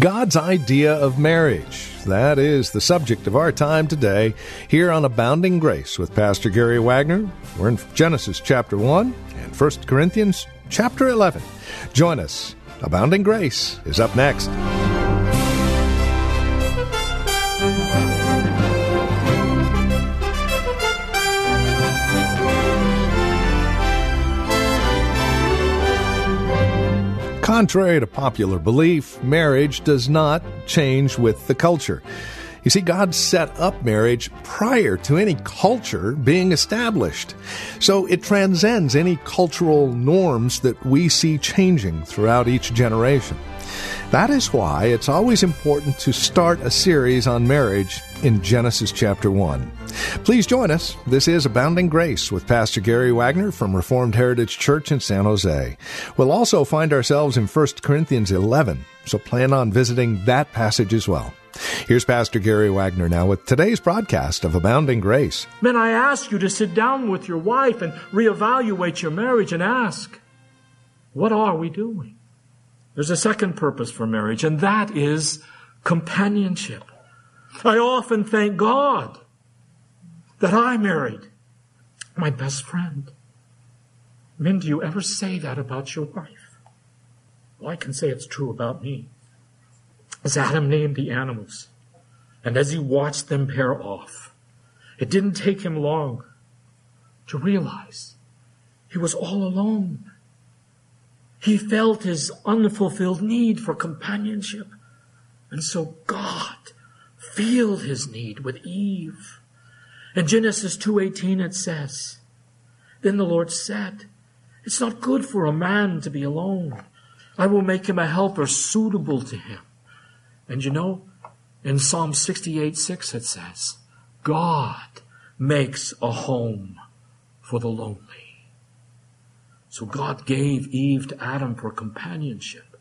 God's idea of marriage. That is the subject of our time today here on Abounding Grace with Pastor Gary Wagner. We're in Genesis chapter 1 and 1 Corinthians chapter 11. Join us. Abounding Grace is up next. Contrary to popular belief, marriage does not change with the culture. You see, God set up marriage prior to any culture being established. So it transcends any cultural norms that we see changing throughout each generation. That is why it's always important to start a series on marriage in Genesis chapter 1. Please join us. This is Abounding Grace with Pastor Gary Wagner from Reformed Heritage Church in San Jose. We'll also find ourselves in 1 Corinthians 11, so plan on visiting that passage as well. Here's Pastor Gary Wagner now with today's broadcast of Abounding Grace. Men, I ask you to sit down with your wife and reevaluate your marriage and ask, what are we doing? There's a second purpose for marriage, and that is companionship. I often thank God that I married my best friend. Men, do you ever say that about your wife? Well, I can say it's true about me. As Adam named the animals, and as he watched them pair off, it didn't take him long to realize he was all alone. He felt his unfulfilled need for companionship. And so God filled his need with Eve. In Genesis 2:18 it says, Then the Lord said, It's not good for a man to be alone. I will make him a helper suitable to him. And you know, in Psalm 68 6 it says, God makes a home for the lonely. So God gave Eve to Adam for companionship.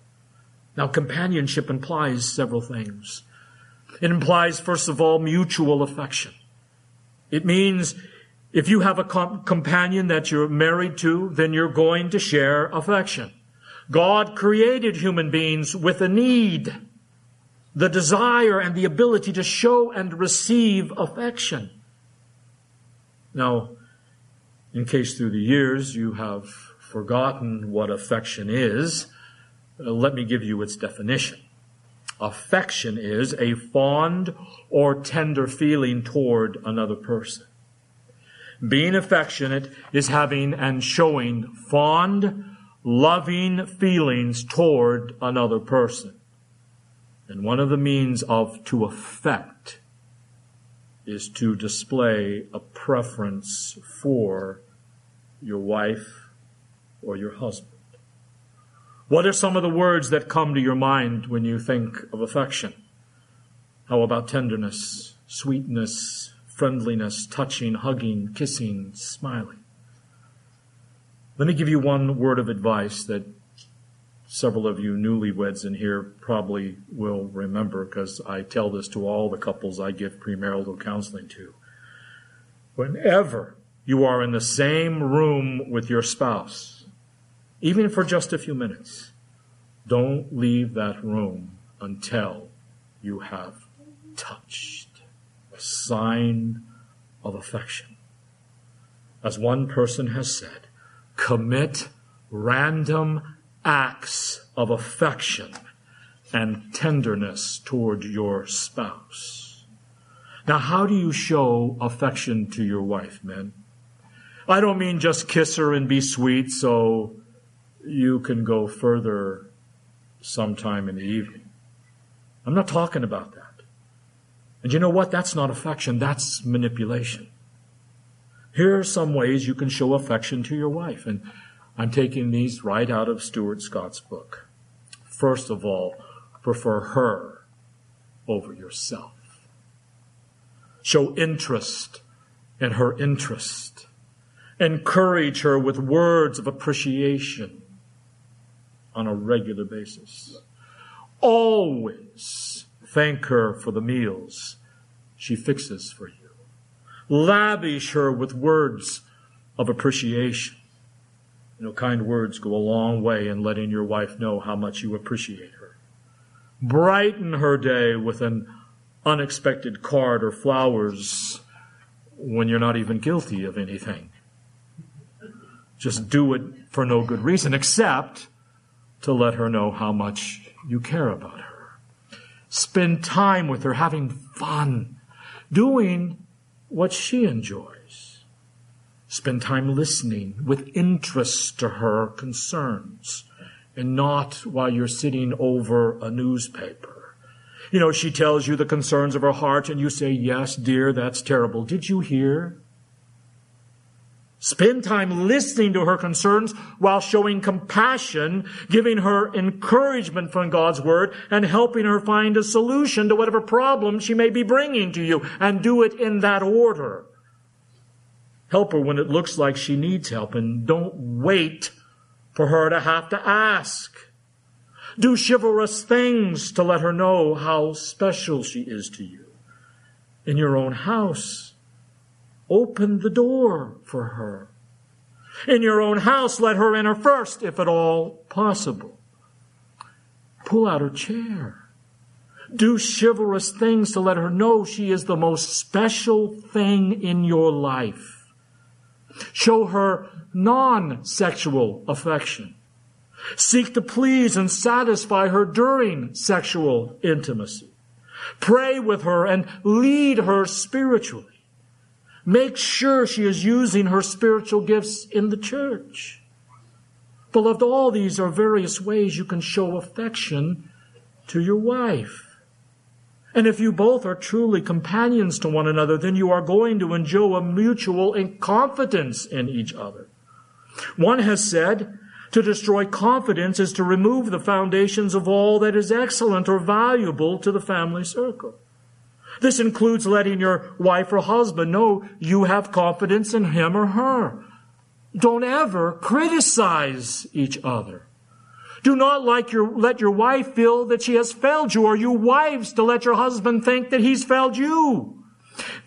Now companionship implies several things. It implies, first of all, mutual affection. It means if you have a com- companion that you're married to, then you're going to share affection. God created human beings with a need, the desire and the ability to show and receive affection. Now, in case through the years you have forgotten what affection is, uh, let me give you its definition. Affection is a fond or tender feeling toward another person. Being affectionate is having and showing fond, loving feelings toward another person. And one of the means of to affect is to display a preference for your wife or your husband. What are some of the words that come to your mind when you think of affection? How about tenderness, sweetness, friendliness, touching, hugging, kissing, smiling? Let me give you one word of advice that several of you newlyweds in here probably will remember because I tell this to all the couples I give premarital counseling to. Whenever you are in the same room with your spouse, even for just a few minutes. Don't leave that room until you have touched a sign of affection. As one person has said, commit random acts of affection and tenderness toward your spouse. Now, how do you show affection to your wife, men? I don't mean just kiss her and be sweet so you can go further sometime in the evening. I'm not talking about that. And you know what? That's not affection, that's manipulation. Here are some ways you can show affection to your wife. And I'm taking these right out of Stuart Scott's book. First of all, prefer her over yourself. Show interest in her interest. Encourage her with words of appreciation on a regular basis. Always thank her for the meals she fixes for you. Lavish her with words of appreciation. You know, kind words go a long way in letting your wife know how much you appreciate her. Brighten her day with an unexpected card or flowers when you're not even guilty of anything. Just do it for no good reason except to let her know how much you care about her. Spend time with her, having fun, doing what she enjoys. Spend time listening with interest to her concerns and not while you're sitting over a newspaper. You know, she tells you the concerns of her heart and you say, yes, dear, that's terrible. Did you hear? Spend time listening to her concerns while showing compassion, giving her encouragement from God's Word, and helping her find a solution to whatever problem she may be bringing to you, and do it in that order. Help her when it looks like she needs help, and don't wait for her to have to ask. Do chivalrous things to let her know how special she is to you. In your own house, Open the door for her. In your own house, let her enter first, if at all possible. Pull out her chair. Do chivalrous things to let her know she is the most special thing in your life. Show her non-sexual affection. Seek to please and satisfy her during sexual intimacy. Pray with her and lead her spiritually. Make sure she is using her spiritual gifts in the church. Beloved, all these are various ways you can show affection to your wife. And if you both are truly companions to one another, then you are going to enjoy a mutual confidence in each other. One has said, to destroy confidence is to remove the foundations of all that is excellent or valuable to the family circle. This includes letting your wife or husband know you have confidence in him or her. Don't ever criticize each other. Do not like your, let your wife feel that she has failed you or you wives to let your husband think that he's failed you.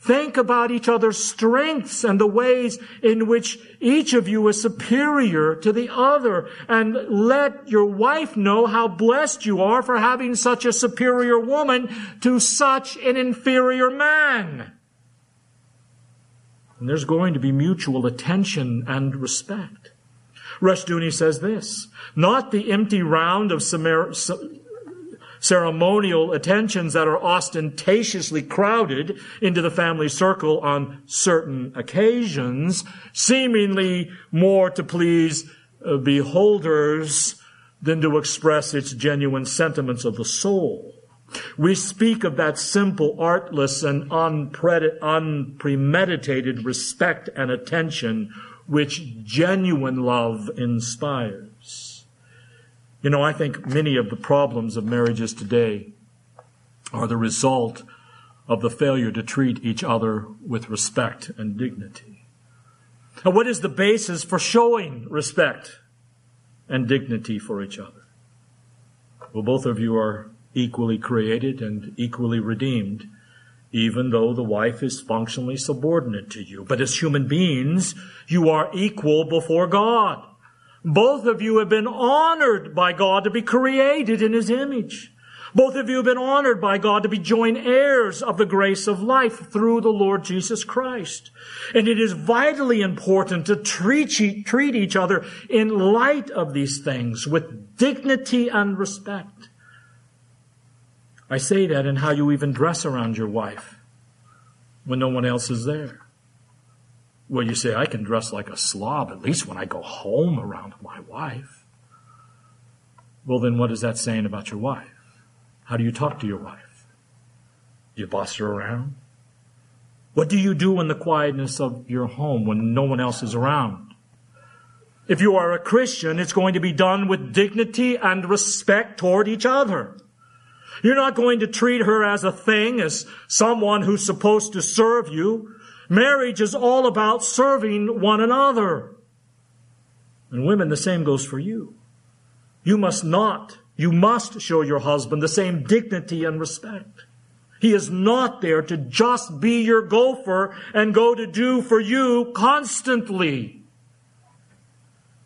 Think about each other's strengths and the ways in which each of you is superior to the other. And let your wife know how blessed you are for having such a superior woman to such an inferior man. And there's going to be mutual attention and respect. Rushdoony says this, not the empty round of Samar- ceremonial attentions that are ostentatiously crowded into the family circle on certain occasions, seemingly more to please uh, beholders than to express its genuine sentiments of the soul. We speak of that simple, artless, and unpremeditated respect and attention which genuine love inspires. You know, I think many of the problems of marriages today are the result of the failure to treat each other with respect and dignity. And what is the basis for showing respect and dignity for each other? Well, both of you are equally created and equally redeemed, even though the wife is functionally subordinate to you. But as human beings, you are equal before God. Both of you have been honored by God to be created in His image. Both of you have been honored by God to be joint heirs of the grace of life through the Lord Jesus Christ. And it is vitally important to treat, each other in light of these things with dignity and respect. I say that in how you even dress around your wife when no one else is there. Well, you say, I can dress like a slob at least when I go home around my wife. Well, then what is that saying about your wife? How do you talk to your wife? Do you boss her around? What do you do in the quietness of your home when no one else is around? If you are a Christian, it's going to be done with dignity and respect toward each other. You're not going to treat her as a thing, as someone who's supposed to serve you. Marriage is all about serving one another. And women, the same goes for you. You must not, you must show your husband the same dignity and respect. He is not there to just be your gopher and go to do for you constantly.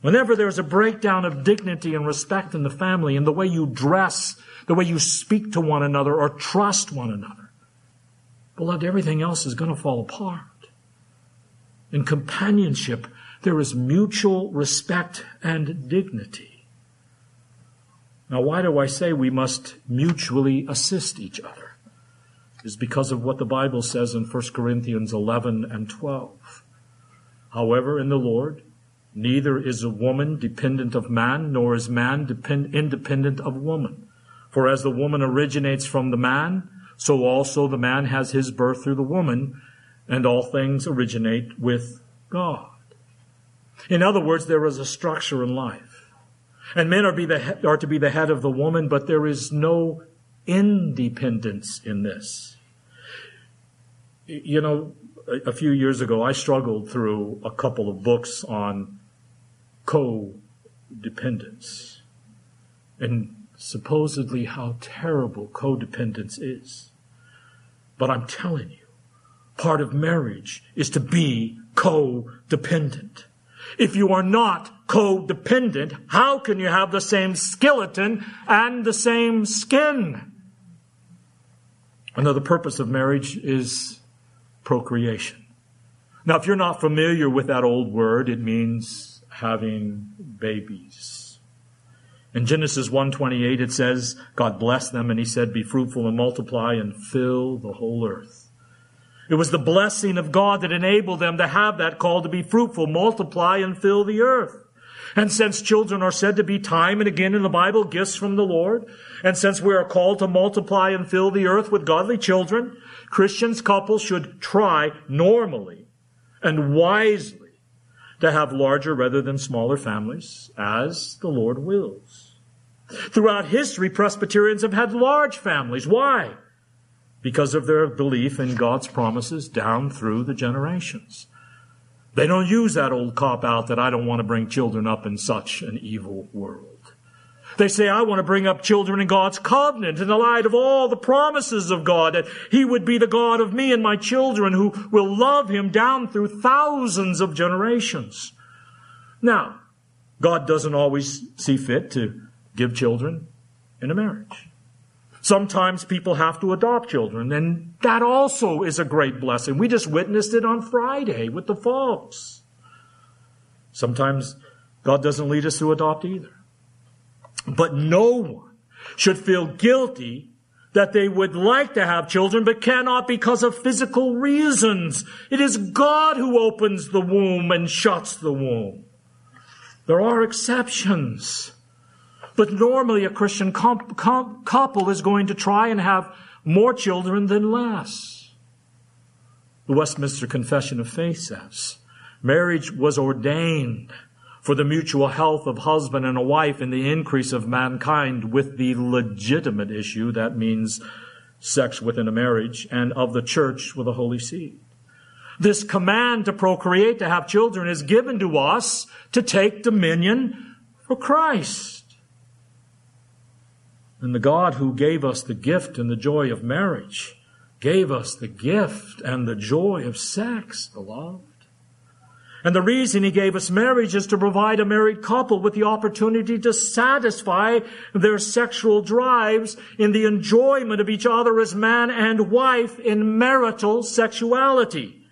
Whenever there's a breakdown of dignity and respect in the family, in the way you dress, the way you speak to one another or trust one another, beloved, everything else is going to fall apart. In companionship, there is mutual respect and dignity. Now, why do I say we must mutually assist each other? Is because of what the Bible says in 1 Corinthians 11 and 12. However, in the Lord, neither is a woman dependent of man, nor is man depend- independent of woman. For as the woman originates from the man, so also the man has his birth through the woman, and all things originate with God. In other words, there is a structure in life. And men are, the, are to be the head of the woman, but there is no independence in this. You know, a, a few years ago, I struggled through a couple of books on codependence and supposedly how terrible codependence is. But I'm telling you, part of marriage is to be codependent. If you are not codependent, how can you have the same skeleton and the same skin? Another purpose of marriage is procreation. Now, if you're not familiar with that old word, it means having babies. In Genesis 1:28 it says, God blessed them and he said, be fruitful and multiply and fill the whole earth. It was the blessing of God that enabled them to have that call to be fruitful, multiply, and fill the earth. And since children are said to be time and again in the Bible gifts from the Lord, and since we are called to multiply and fill the earth with godly children, Christians couples should try normally and wisely to have larger rather than smaller families as the Lord wills. Throughout history, Presbyterians have had large families. Why? Because of their belief in God's promises down through the generations. They don't use that old cop out that I don't want to bring children up in such an evil world. They say, I want to bring up children in God's covenant in the light of all the promises of God, that He would be the God of me and my children who will love Him down through thousands of generations. Now, God doesn't always see fit to give children in a marriage. Sometimes people have to adopt children, and that also is a great blessing. We just witnessed it on Friday with the folks. Sometimes God doesn't lead us to adopt either. But no one should feel guilty that they would like to have children but cannot because of physical reasons. It is God who opens the womb and shuts the womb. There are exceptions. But normally a Christian comp- comp- couple is going to try and have more children than less. The Westminster Confession of Faith says, marriage was ordained for the mutual health of husband and a wife and the increase of mankind with the legitimate issue, that means sex within a marriage, and of the church with a holy seed. This command to procreate, to have children, is given to us to take dominion for Christ. And the God who gave us the gift and the joy of marriage gave us the gift and the joy of sex, beloved. And the reason he gave us marriage is to provide a married couple with the opportunity to satisfy their sexual drives in the enjoyment of each other as man and wife in marital sexuality.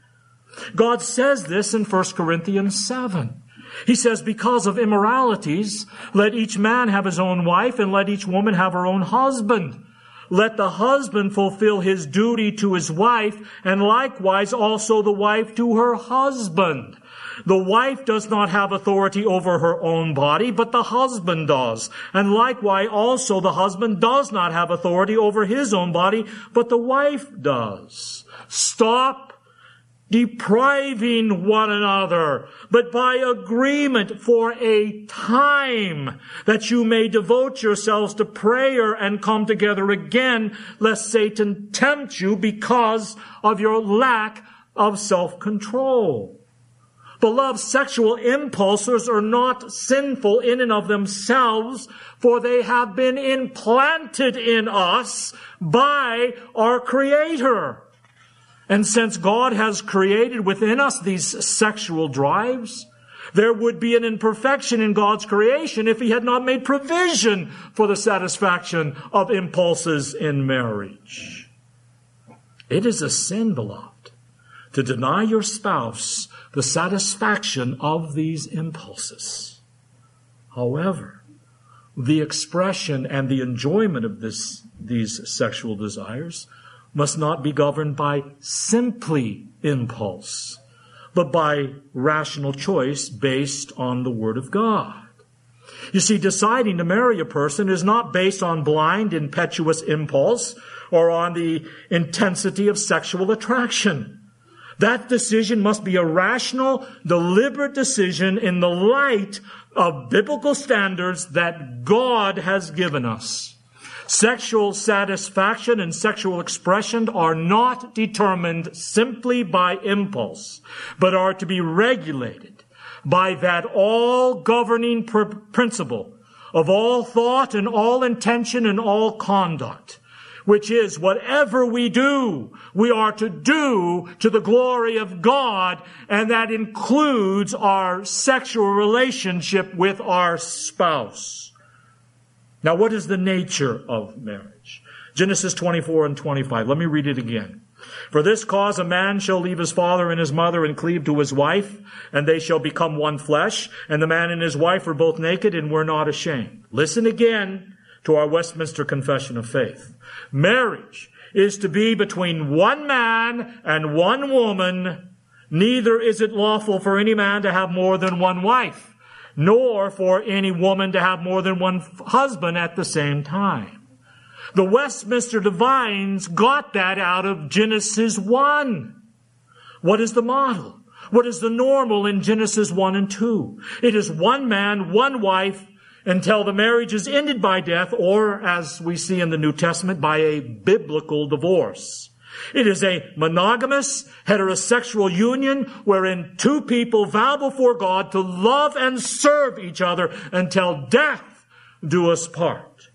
God says this in 1 Corinthians 7. He says, because of immoralities, let each man have his own wife and let each woman have her own husband. Let the husband fulfill his duty to his wife and likewise also the wife to her husband. The wife does not have authority over her own body, but the husband does. And likewise also the husband does not have authority over his own body, but the wife does. Stop depriving one another, but by agreement for a time that you may devote yourselves to prayer and come together again, lest Satan tempt you because of your lack of self-control. Beloved, sexual impulses are not sinful in and of themselves, for they have been implanted in us by our Creator. And since God has created within us these sexual drives, there would be an imperfection in God's creation if He had not made provision for the satisfaction of impulses in marriage. It is a sin, beloved, to deny your spouse the satisfaction of these impulses. However, the expression and the enjoyment of this, these sexual desires must not be governed by simply impulse, but by rational choice based on the Word of God. You see, deciding to marry a person is not based on blind, impetuous impulse or on the intensity of sexual attraction. That decision must be a rational, deliberate decision in the light of biblical standards that God has given us. Sexual satisfaction and sexual expression are not determined simply by impulse, but are to be regulated by that all governing pr- principle of all thought and all intention and all conduct which is whatever we do, we are to do to the glory of God, and that includes our sexual relationship with our spouse. Now, what is the nature of marriage? Genesis 24 and 25. Let me read it again. For this cause a man shall leave his father and his mother and cleave to his wife, and they shall become one flesh, and the man and his wife were both naked and were not ashamed. Listen again to our Westminster Confession of Faith. Marriage is to be between one man and one woman. Neither is it lawful for any man to have more than one wife, nor for any woman to have more than one husband at the same time. The Westminster Divines got that out of Genesis 1. What is the model? What is the normal in Genesis 1 and 2? It is one man, one wife, until the marriage is ended by death or, as we see in the New Testament, by a biblical divorce. It is a monogamous, heterosexual union wherein two people vow before God to love and serve each other until death do us part.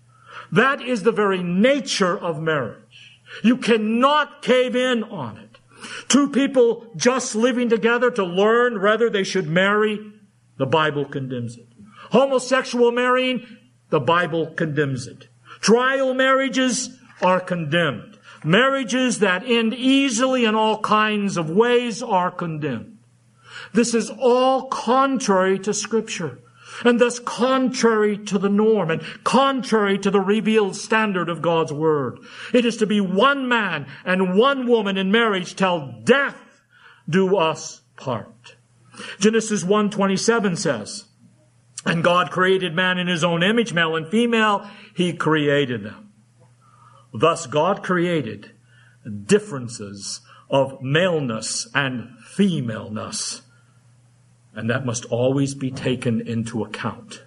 That is the very nature of marriage. You cannot cave in on it. Two people just living together to learn whether they should marry, the Bible condemns it. Homosexual marrying, the Bible condemns it. Trial marriages are condemned. Marriages that end easily in all kinds of ways are condemned. This is all contrary to scripture and thus contrary to the norm and contrary to the revealed standard of God's word. It is to be one man and one woman in marriage till death do us part. Genesis 1:27 says, and God created man in his own image, male and female, he created them. Thus God created differences of maleness and femaleness. And that must always be taken into account.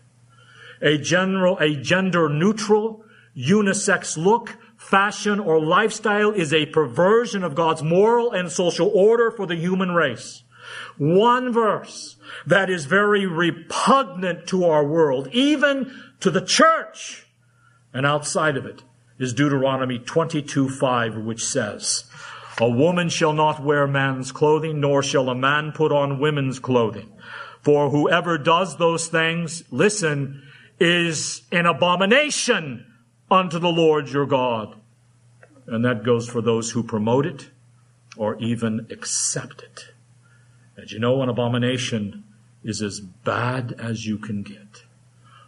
A general, a gender neutral, unisex look, fashion, or lifestyle is a perversion of God's moral and social order for the human race. One verse that is very repugnant to our world, even to the church. And outside of it is Deuteronomy 22 5, which says, A woman shall not wear man's clothing, nor shall a man put on women's clothing. For whoever does those things, listen, is an abomination unto the Lord your God. And that goes for those who promote it or even accept it. And you know, an abomination is as bad as you can get.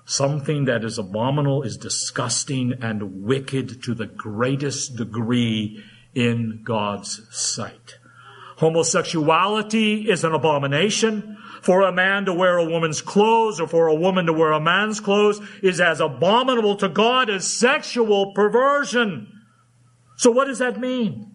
Something that is abominable is disgusting and wicked to the greatest degree in God's sight. Homosexuality is an abomination. For a man to wear a woman's clothes or for a woman to wear a man's clothes is as abominable to God as sexual perversion. So what does that mean?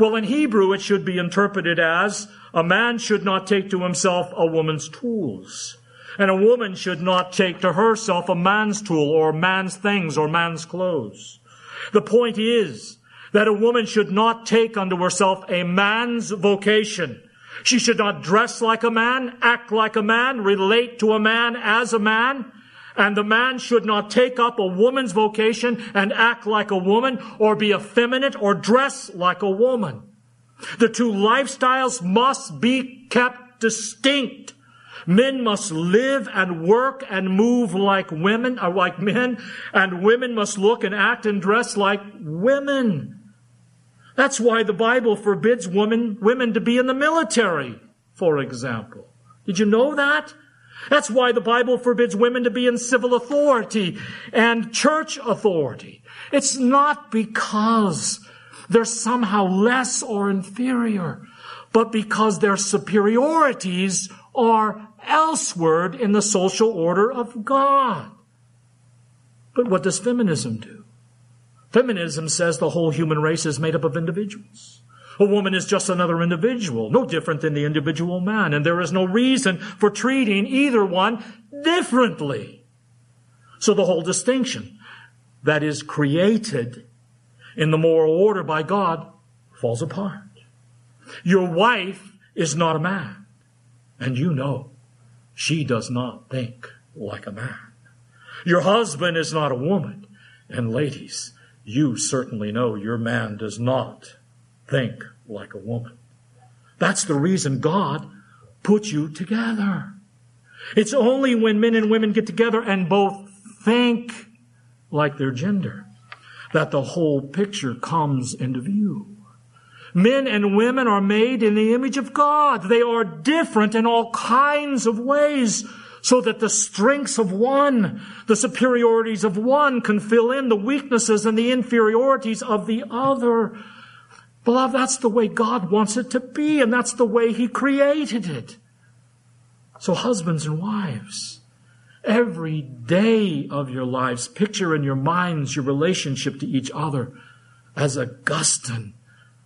Well, in Hebrew, it should be interpreted as a man should not take to himself a woman's tools. And a woman should not take to herself a man's tool or man's things or man's clothes. The point is that a woman should not take unto herself a man's vocation. She should not dress like a man, act like a man, relate to a man as a man. And the man should not take up a woman's vocation and act like a woman or be effeminate or dress like a woman. The two lifestyles must be kept distinct. Men must live and work and move like women, or like men, and women must look and act and dress like women. That's why the Bible forbids women, women to be in the military, for example. Did you know that? That's why the Bible forbids women to be in civil authority and church authority. It's not because they're somehow less or inferior, but because their superiorities are elsewhere in the social order of God. But what does feminism do? Feminism says the whole human race is made up of individuals. A woman is just another individual, no different than the individual man, and there is no reason for treating either one differently. So the whole distinction that is created in the moral order by God falls apart. Your wife is not a man, and you know she does not think like a man. Your husband is not a woman, and ladies, you certainly know your man does not think like a woman. That's the reason God put you together. It's only when men and women get together and both think like their gender that the whole picture comes into view. Men and women are made in the image of God. They are different in all kinds of ways so that the strengths of one, the superiorities of one can fill in the weaknesses and the inferiorities of the other. Beloved, that's the way God wants it to be, and that's the way He created it. So husbands and wives, every day of your lives, picture in your minds your relationship to each other as Augustine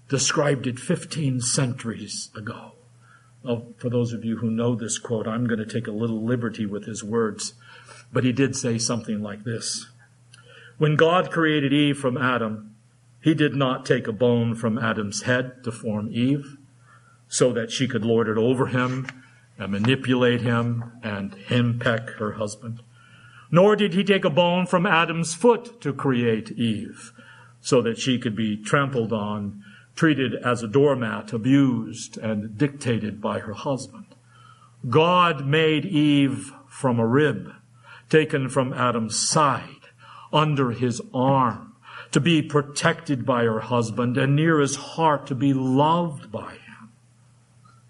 described it 15 centuries ago. Well, for those of you who know this quote, I'm going to take a little liberty with his words, but he did say something like this. When God created Eve from Adam, he did not take a bone from Adam's head to form Eve so that she could lord it over him and manipulate him and henpeck her husband. Nor did he take a bone from Adam's foot to create Eve so that she could be trampled on, treated as a doormat, abused and dictated by her husband. God made Eve from a rib taken from Adam's side under his arm to be protected by her husband and near his heart to be loved by him.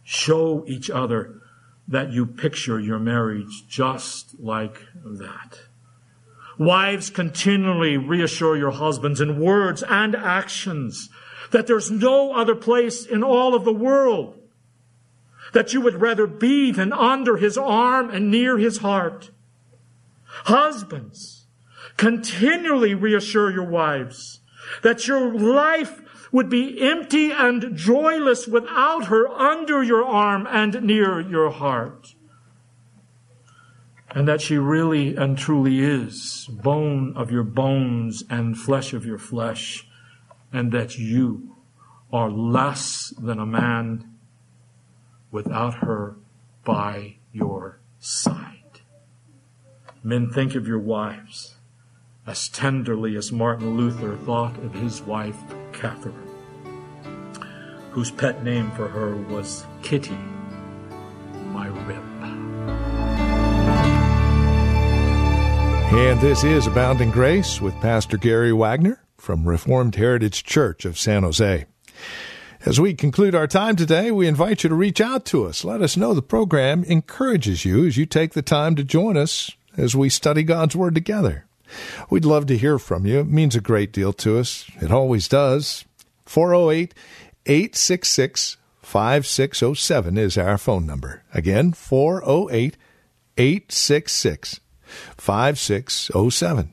Show each other that you picture your marriage just like that. Wives continually reassure your husbands in words and actions that there's no other place in all of the world that you would rather be than under his arm and near his heart. Husbands, Continually reassure your wives that your life would be empty and joyless without her under your arm and near your heart. And that she really and truly is bone of your bones and flesh of your flesh, and that you are less than a man without her by your side. Men, think of your wives as tenderly as Martin Luther thought of his wife, Catherine, whose pet name for her was Kitty, my rib. And this is Abounding Grace with Pastor Gary Wagner from Reformed Heritage Church of San Jose. As we conclude our time today, we invite you to reach out to us. Let us know the program encourages you as you take the time to join us as we study God's Word together. We'd love to hear from you. It means a great deal to us. It always does. 408 866 5607 is our phone number. Again, 408 866 5607.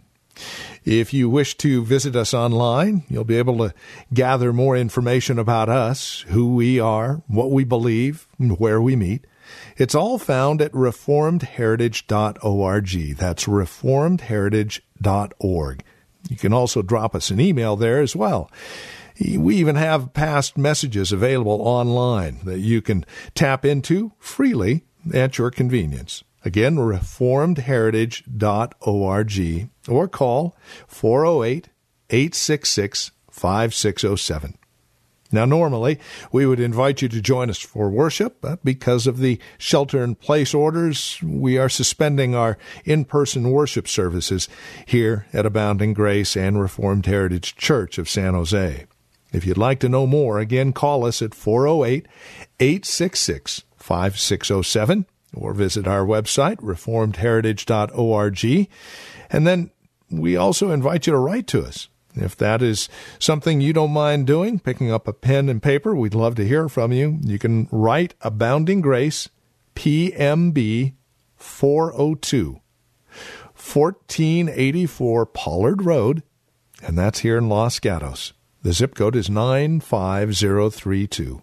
If you wish to visit us online, you'll be able to gather more information about us, who we are, what we believe, and where we meet. It's all found at reformedheritage.org. That's reformedheritage.org. You can also drop us an email there as well. We even have past messages available online that you can tap into freely at your convenience. Again, reformedheritage.org or call 408 866 5607. Now, normally, we would invite you to join us for worship, but because of the shelter in place orders, we are suspending our in person worship services here at Abounding Grace and Reformed Heritage Church of San Jose. If you'd like to know more, again, call us at 408 866 5607 or visit our website, reformedheritage.org. And then we also invite you to write to us. If that is something you don't mind doing, picking up a pen and paper, we'd love to hear from you. You can write Abounding Grace, PMB 402, 1484 Pollard Road, and that's here in Los Gatos. The zip code is 95032.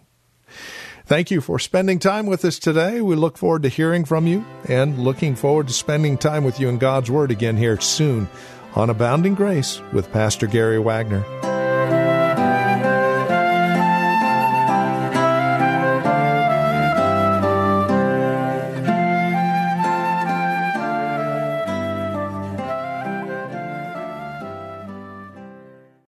Thank you for spending time with us today. We look forward to hearing from you and looking forward to spending time with you in God's Word again here soon on Abounding Grace with Pastor Gary Wagner.